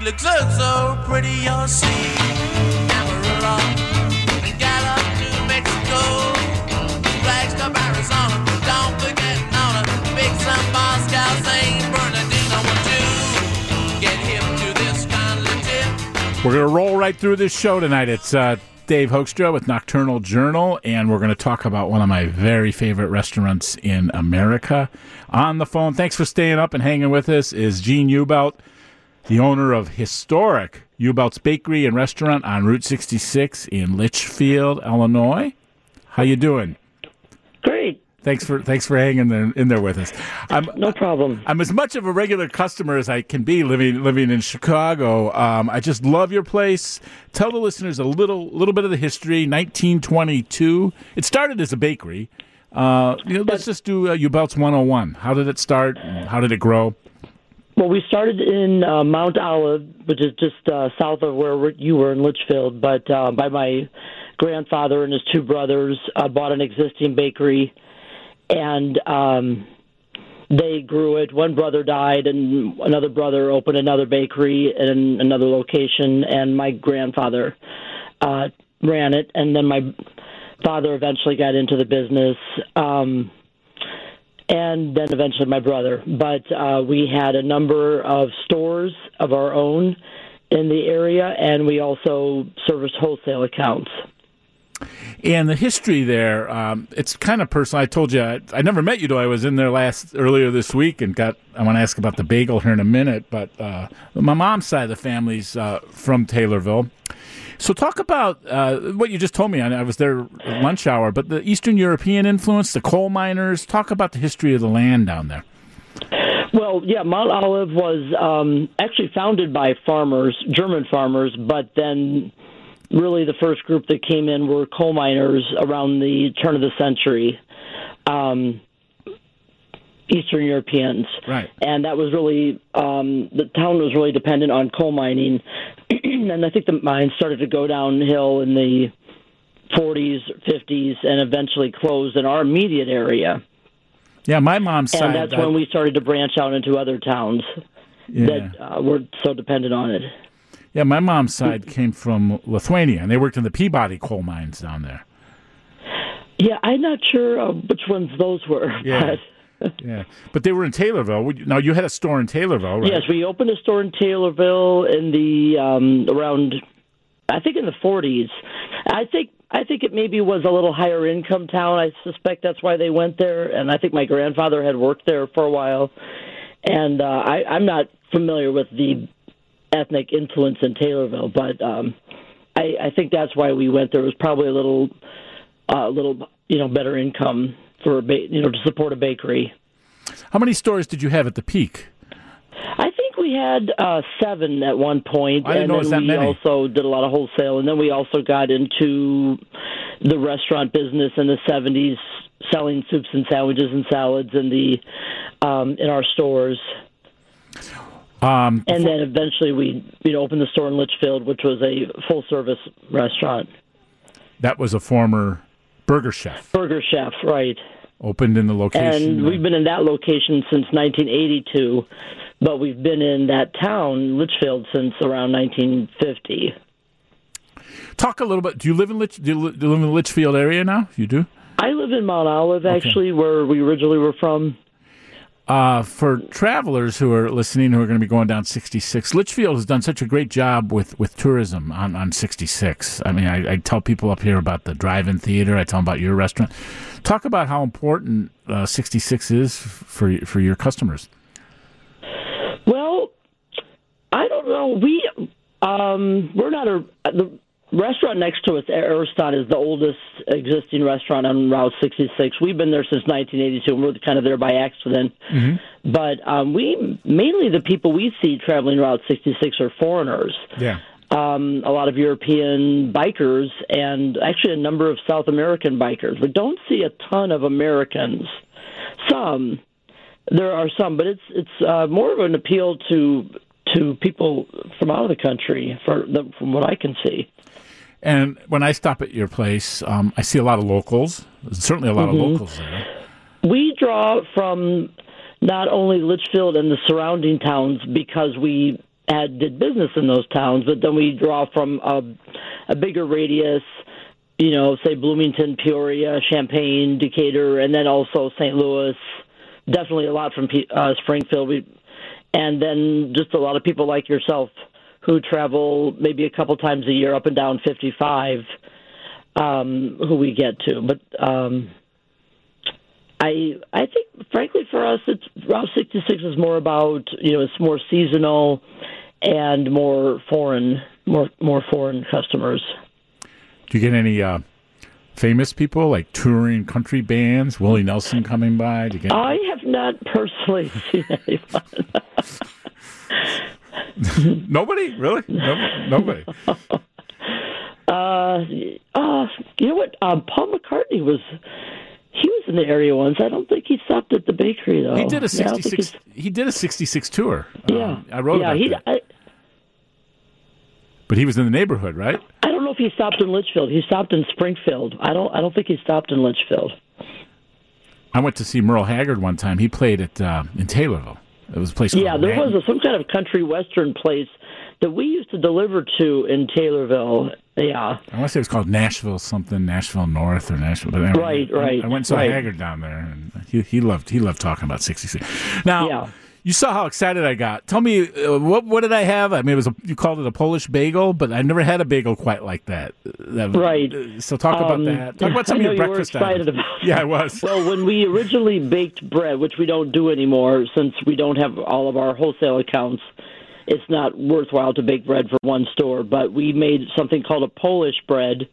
looks so, so pretty, you'll see. Amarillo and Mexico, Arizona. Don't forget Big get hip to this kind of tip? We're to roll right through this show tonight. It's uh, Dave Hoekstra with Nocturnal Journal, and we're going to talk about one of my very favorite restaurants in America. On the phone, thanks for staying up and hanging with us, is Jean Jubelt, the owner of historic Jubelt's Bakery and Restaurant on Route 66 in Litchfield, Illinois. How you doing? Great. Thanks for thanks for hanging there, in there with us. I'm, No problem. I'm as much of a regular customer as I can be living living in Chicago. Um, I just love your place. Tell the listeners a little little bit of the history. 1922. It started as a bakery. Uh, you know, let's just do uh, Jubelt's 101. How did it start? How did it grow? Well, we started in uh, Mount Olive, which is just uh, south of where you were in Litchfield, but uh, by my grandfather and his two brothers uh, bought an existing bakery, and um, they grew it. One brother died, and another brother opened another bakery in another location, and my grandfather uh, ran it, and then my father eventually got into the business. Um, and then eventually my brother. But uh, we had a number of stores of our own in the area, and we also serviced wholesale accounts. And the history there, um, it's kind of personal. I told you I, I never met you, though. I was in there last earlier this week and got. I want to ask about the bagel here in a minute, but uh, my mom's side of the family's uh, from Taylorville. So talk about uh, what you just told me. I was there lunch hour, but the Eastern European influence, the coal miners. Talk about the history of the land down there. Well, yeah, Mount Olive was um, actually founded by farmers, German farmers, but then really the first group that came in were coal miners around the turn of the century. Um, Eastern Europeans, Right. and that was really um, the town was really dependent on coal mining, and I think the mines started to go downhill in the 40s, 50s, and eventually closed in our immediate area. Yeah, my mom's side. And that's uh, when we started to branch out into other towns yeah. that uh, were so dependent on it. yeah, my mom's side came from Lithuania, and they worked in the Peabody coal mines down there. Yeah, I'm not sure uh, which ones those were. Yeah. But Yeah, but they were in Taylorville. Now you had a store in Taylorville, right? yes, we opened a store in Taylorville in the um, around, I think in the 40s. I think I think it maybe was a little higher income town. I suspect that's why they went there, and I think my grandfather had worked there for a while. And uh, I, I'm not familiar with the ethnic influence in Taylorville, but um, I, I think that's why we went there. It was probably a little, uh, little you know, better income for a ba- you know to support a bakery. How many stores did you have at the peak? I think we had uh, seven at one point, I didn't and know it was then that we many. also did a lot of wholesale, and then we also got into the restaurant business in the '70s, selling soups and sandwiches and salads in the um, in our stores. Um, And then eventually we we opened the store in Litchfield, which was a full service restaurant, that was a former burger chef, Burger Chef, right? Opened in the location. And we've been in that location since 1982, but we've been in that town, Litchfield, since around 1950. Talk a little bit. Do you live in Litch? Do you, do you live in the Litchfield area now? You do. I live in Mount Olive, actually, where we originally were from. Uh, for travelers who are listening, who are going to be going down 66, Litchfield has done such a great job with, with tourism on, on 66. I mean, I, I tell people up here about the drive-in theater. I tell them about your restaurant. Talk about how important uh, 66 is for for your customers. Well, I don't know. We um, we're not a the restaurant next to us, Ariston, is the oldest existing restaurant on Route 66. We've been there since 1982, and we're kind of there by accident. But um, we mainly the people we see traveling Route 66 are foreigners. Yeah. um, a lot of European bikers and actually a number of South American bikers. We don't see a ton of Americans. Some there are some, but it's it's uh, more of an appeal to to people from out of the country, for the, from what I can see. And when I stop at your place, um, I see a lot of locals. There's certainly a lot of locals there. We draw from not only Litchfield and the surrounding towns because we had did business in those towns, but then we draw from a, a bigger radius. You know, say Bloomington, Peoria, Champaign, Decatur, and then also St. Louis. Definitely a lot from uh, Springfield. We, and then just a lot of people like yourself who travel maybe a couple times a year up and down 55 um, who we get to. But um, I I think frankly for us it's Route 66 is more about you know it's more seasonal and more foreign more more foreign customers. Do you get any uh, famous people like touring country bands? Willie Nelson coming by? Do you get? I have not personally seen anyone. Nobody really? No, nobody. Uh, uh, you know what? Um, Paul McCartney was. He was in the area once. I don't think he stopped at the bakery though. He did a Yeah, I don't think sixty-six. he's- He did a sixty-six tour. Yeah, Um, I wrote yeah, about he, that. I, But he was in the neighborhood, right? I don't know if he stopped in Litchfield. He stopped in Springfield. I don't. I don't think he stopped in Litchfield. I went to see Merle Haggard one time. He played at uh, in Taylorville. It was a place. Yeah, there was a, some kind of country western place that we used to deliver to in Taylorville. Yeah, I want to say it was called Nashville something, Nashville North or Nashville. But anyway, Right, right, I went and saw right. Haggard down there, and he he loved he loved talking about sixty six. Now, Yeah. You saw how excited I got. Tell me uh, what what did I have? I mean, it was a, you called it a Polish bagel, but I never had a bagel quite like that. That- Right. uh, So talk about Um, that. Talk about some of your you breakfast excited items. about Yeah, I was. Well, when we originally baked bread, which we don't do anymore since we don't have all of our wholesale accounts, it's not worthwhile to bake bread for one store. But we made something called a Polish bread,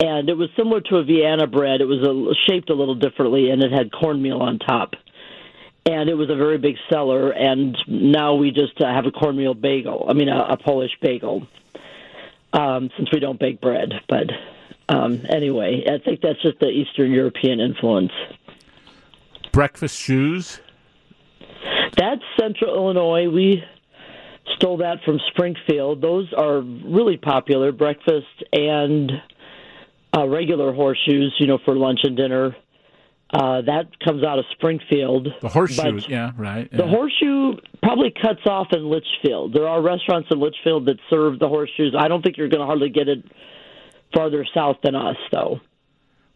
and it was similar to a Vienna bread. It was a, shaped a little differently, and it had cornmeal on top. And it was a very big seller, and now we just uh, have a cornmeal bagel. I mean, a, a Polish bagel, um, since we don't bake bread. But um, anyway, I think that's just the Eastern European influence. Breakfast shoes. That's Central Illinois. We stole that from Springfield. Those are really popular breakfast and uh, regular horseshoes, you know, for lunch and dinner. Uh, that comes out of Springfield. The horseshoe, yeah, right. The horseshoe probably cuts off in Litchfield. There are restaurants in Litchfield that serve the horseshoes. I don't think you're going to hardly get it farther south than us, though.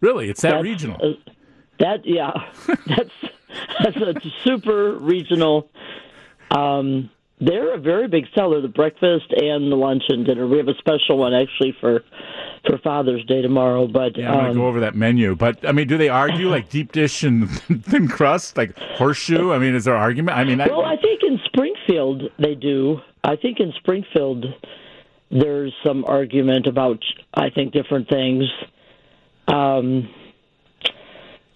really, it's that That's- regional. uh, that yeah, that's that's a super regional. Um, they're a very big seller, the breakfast and the lunch and dinner. We have a special one actually for for Father's Day tomorrow. But Yeah, I'm gonna um, go over that menu. But I mean, do they argue like deep dish and thin crust, like horseshoe? I mean, is there argument? I mean, I, well, I think in Springfield they do. I think in Springfield there's some argument about I think different things. Um,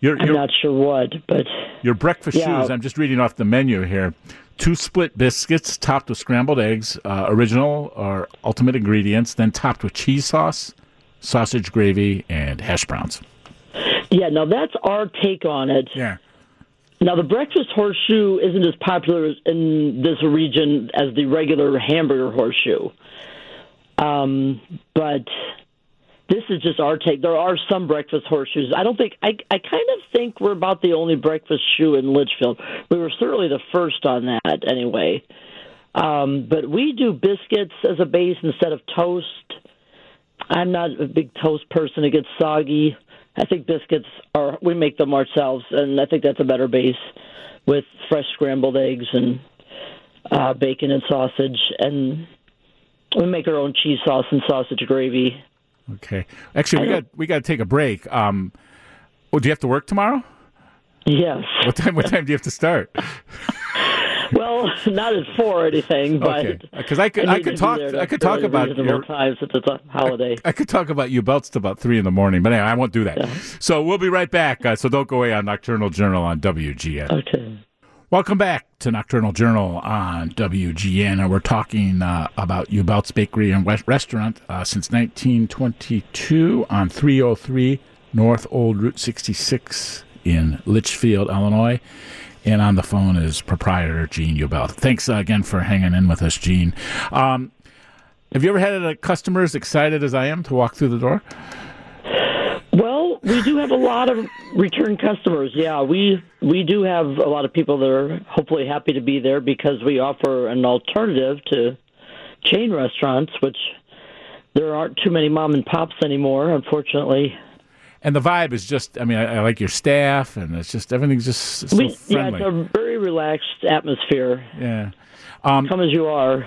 your I'm not sure what, but your breakfast Yeah. shoes. I'm just reading off the menu here. Two split biscuits topped with scrambled eggs, uh, original or ultimate ingredients, then topped with cheese sauce, sausage gravy, and hash browns. yeah, now that's our take on it. Yeah. Now, the breakfast horseshoe isn't as popular in this region as the regular hamburger horseshoe. Um, but this is just our take. There are some breakfast horseshoes. I don't think, I, I kind of think we're about the only breakfast shoe in Litchfield. We were certainly the first on that, anyway. Um, but we do biscuits as a base instead of toast. I'm not a big toast person. It gets soggy. I think biscuits are we make them ourselves, and I think that's a better base with fresh scrambled eggs and uh, bacon and sausage, and we make our own cheese sauce and sausage gravy. Okay. Actually, we got we got to take a break. Um, oh, do you have to work tomorrow? Yes. What time? What time do you have to start? Well, not at four or anything, but Okay. Because I could I need could talk I could talk about your times since it's a holiday. I could talk about Jubelt's to about three in the morning, but anyway, I won't do that. So we'll be right back. Uh, so don't go away on Nocturnal Journal on WGN. Okay. Welcome back to Nocturnal Journal on WGN. And we're talking uh, about Jubelt's Bakery and West Restaurant uh, since 1922 on 303 North Old Route 66 in Litchfield, Illinois. And on the phone is proprietor Jean Jubelt. Thanks uh, again for hanging in with us, Jean. Um, have you ever had a customer as excited as I am to walk through the door? Well, we do have a lot of return customers. Yeah, we we do have a lot of people that are hopefully happy to be there because we offer an alternative to chain restaurants, which there aren't too many mom and pops anymore, unfortunately. And the vibe is just, I mean, I, I like your staff, and it's just, everything's just so we, yeah, it's a very relaxed atmosphere. Yeah. Um, Come as you are.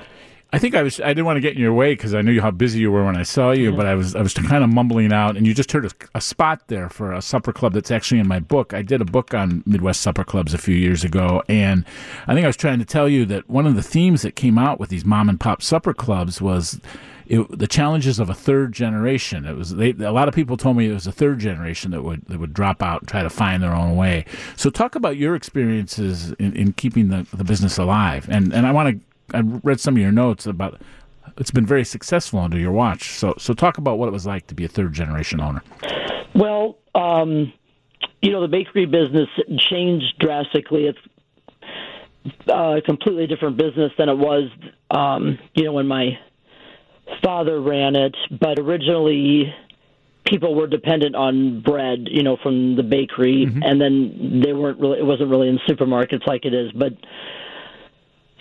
I think I was. I didn't want to get in your way because I knew how busy you were when I saw you. But I was. I was kind of mumbling out, and you just heard a, a spot there for a supper club that's actually in my book. I did a book on Midwest supper clubs a few years ago, and I think I was trying to tell you that one of the themes that came out with these mom and pop supper clubs was. It, the challenges of a third generation. It was they, a lot of people told me it was a third generation that would that would drop out and try to find their own way. So talk about your experiences in, in keeping the, the business alive. And and I want to I read some of your notes about it's been very successful under your watch. So so talk about what it was like to be a third generation owner. Well, um, you know, the bakery business changed drastically. It's uh, a completely different business than it was, um, you know, when my father ran it. But originally, people were dependent on bread, you know, from the bakery, and then they weren't really. It wasn't really in supermarkets like it is, but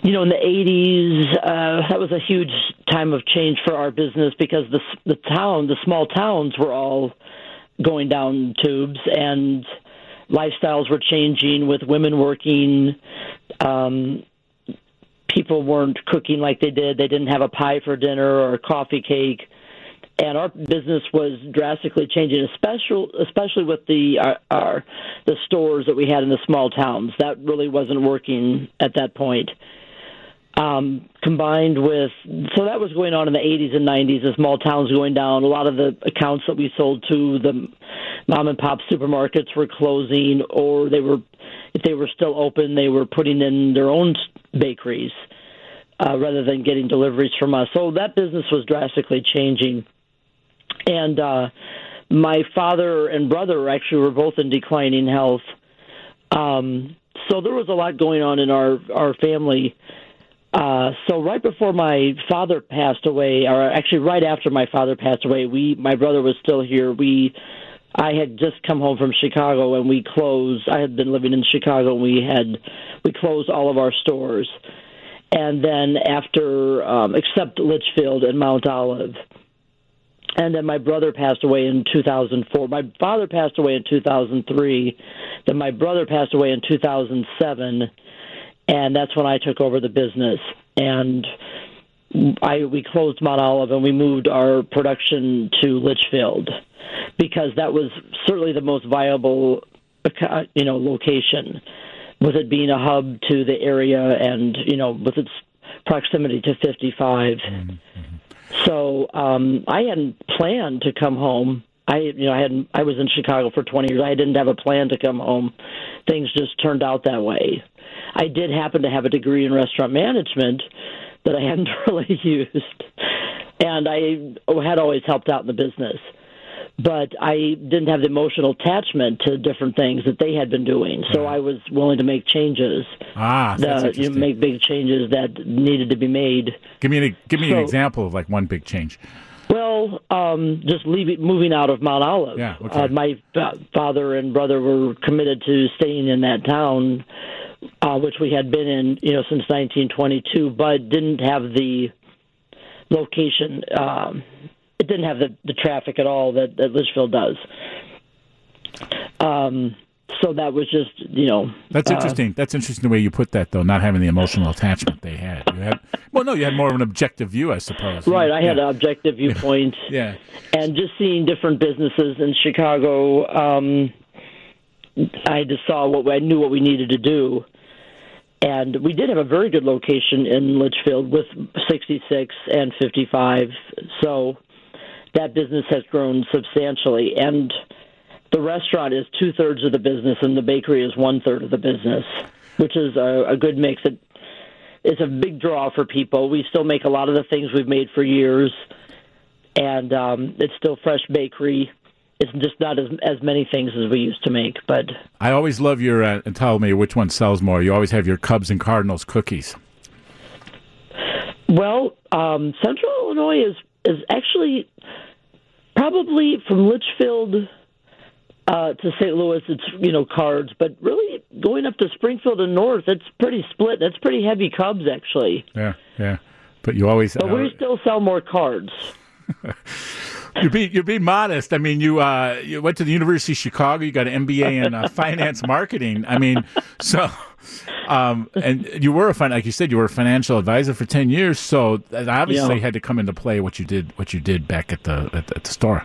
you know, in the 80s, uh, that was a huge time of change for our business because the the town, the small towns, were all going down tubes, and lifestyles were changing with women working. Um, people weren't cooking like they did. They didn't have a pie for dinner or a coffee cake. And our business was drastically changing, especially especially with the our, our the stores that we had in the small towns. That really wasn't working at that point um, combined with so that was going on in the 80s and 90s. The small towns going down. A lot of the accounts that we sold to the mom and pop supermarkets were closing, or they were, if they were still open, they were putting in their own bakeries uh, rather than getting deliveries from us. So that business was drastically changing, and uh, my father and brother actually were both in declining health. Um, so there was a lot going on in our our family. Uh, so right before my father passed away, or actually right after my father passed away, we my brother was still here. We I had just come home from Chicago and we closed. I had been living in Chicago. and We had we closed all of our stores, and then after um, except Litchfield and Mount Olive, and then my brother passed away in 2004. My father passed away in 2003. Then my brother passed away in 2007 and that's when I took over the business. And I we closed Mount Olive and we moved our production to Litchfield because that was certainly the most viable, you know, location, with it being a hub to the area and you know with its proximity to 55. So um, I hadn't planned to come home. I you know I hadn't I was in Chicago for 20 years. I didn't have a plan to come home. Things just turned out that way. I did happen to have a degree in restaurant management that I hadn't really used, and I had always helped out in the business. But I didn't have the emotional attachment to different things that they had been doing, so I was willing to make changes. Ah, that's the, you know, make big changes that needed to be made. give me an, give me an example of like one big change. Well, um, just leaving, moving out of Mount Olive. Yeah, okay. Uh, my fa- father and brother were committed to staying in that town, uh, which we had been in, you know, since 1922, but didn't have the location. Um, it didn't have the, the traffic at all that, that Litchfield does. Um, so that was just, you know, That's uh, interesting. That's interesting the way you put that, though. Not having the emotional attachment they had. You had well, no, you had more of an objective view, I suppose. right. I had yeah. an objective viewpoint. yeah. and just seeing different businesses in Chicago, um, I just saw what I knew what we needed to do, and we did have a very good location in Litchfield with 66 and 55. So that business has grown substantially, and the restaurant is two thirds of the business, and the bakery is one third of the business, which is a, a good mix. It, it's a big draw for people. We still make a lot of the things we've made for years and um, it's still fresh bakery. It's just not as as many things as we used to make, but I always love your uh, and tell me which one sells more. You always have your Cubs and Cardinals cookies. well, um, Central Illinois is is actually probably from Litchfield uh, to St. Louis, it's you know cards, but really going up to Springfield and North, it's pretty split. That's pretty heavy Cubs actually. Yeah, yeah. But you always. But uh, we still sell more cards. You're being you're being modest. I mean, you uh, you went to the University of Chicago. You got an MBA in uh, finance marketing. I mean, so um, and you were a fin- like you said you were a financial advisor for ten years. So that obviously Yeah. had to come into play what you did what you did back at the at the, at the store.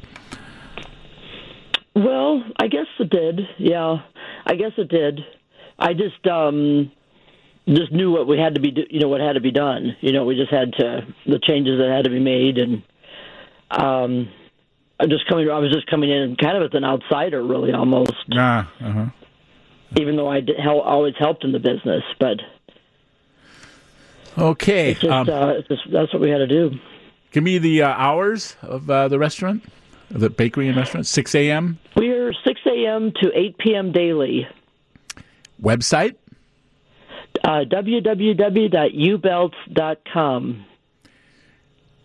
Well, I guess it did. Yeah, I guess it did. I just um just knew what we had to be, do- you know, what had to be done. You know, we just had to the changes that had to be made, and um, I'm just coming. I was just coming in kind of as an outsider, really, almost. Ah, uh-huh. Even though I did, hel- always helped in the business, but Okay. it's just, Um, uh, it's just that's what we had to do. give me the uh, hours of uh, the restaurant, the bakery and restaurant. Six a.m. We're 6 a.m. to 8 p.m. daily. website. Uh, www.jubelts.com.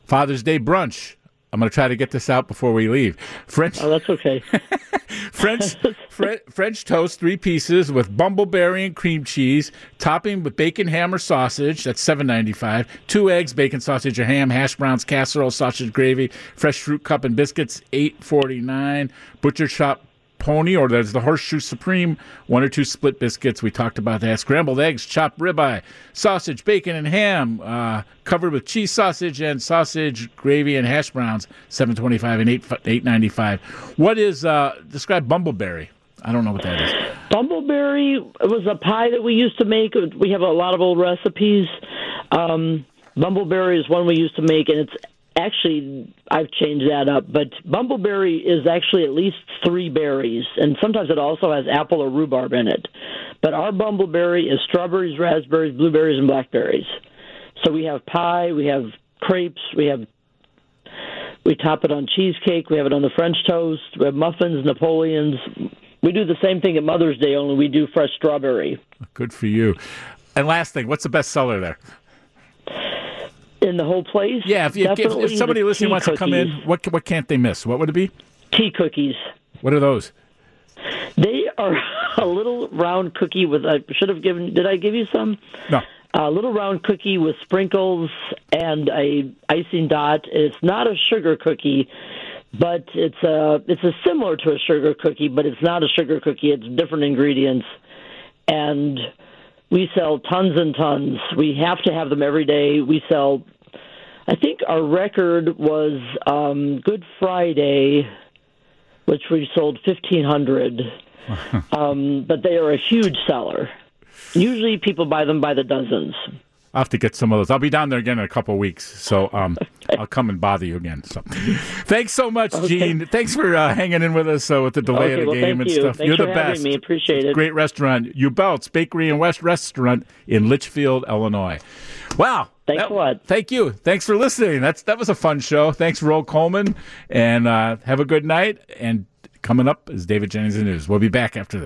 Father's Day brunch. I'm going to try to get this out before we leave. French Oh, that's okay. French Fre- French toast, three pieces with bumbleberry and cream cheese, topping with bacon ham or sausage. That's seven ninety five. Two eggs, bacon, sausage, or ham, hash browns, casserole, sausage gravy, fresh fruit cup and biscuits. Eight forty nine. Butcher shop pony, or there's the horseshoe supreme. One or two split biscuits. We talked about that. Scrambled eggs, chopped ribeye, sausage, bacon, and ham, uh, covered with cheese sausage and sausage gravy and hash browns. Seven twenty five and eight eight ninety five. What is uh, describe bumbleberry? I don't know what that is. Bumbleberry was a pie that we used to make. We have a lot of old recipes. Um, Bumbleberry is one we used to make, and it's actually I've changed that up. But Bumbleberry is actually at least three berries, and sometimes it also has apple or rhubarb in it. But our Bumbleberry is strawberries, raspberries, blueberries, and blackberries. So we have pie, we have crepes, we have we top it on cheesecake, we have it on the French toast, we have muffins, Napoleons. We do the same thing at Mother's Day, only we do fresh strawberry. Good for you. And last thing, what's the best seller there? In the whole place? Yeah, if, if, if, if somebody listening wants to come in, what what can't they miss? What would it be? Tea cookies. What are those? They are a little round cookie with. I should have given. Did I give you some? No. A little round cookie with sprinkles and a icing dot. It's not a sugar cookie, but it's a it's a similar to a sugar cookie, but it's not a sugar cookie. It's different ingredients, and we sell tons and tons. We have to have them every day. We sell. I think our record was um, Good Friday, which we sold fifteen hundred. um, but they are a huge seller. Usually, people buy them by the dozens. I'll have to get some of those. I'll be down there again in a couple weeks, so um, I'll come and bother you again. So, thanks so much, Jean. Thanks for uh, hanging in with us uh, with the delay Okay, of the well, game and you. stuff. Thanks You're the best. me. Appreciate it. Great restaurant, Jubelt's Bakery and West Restaurant in Litchfield, Illinois. Wow. Thanks That- a lot. Thank you. Thanks for listening. That's that was a fun show. Thanks, Roll Coleman, and uh, have a good night. And coming up is David Jennings and News. We'll be back after this.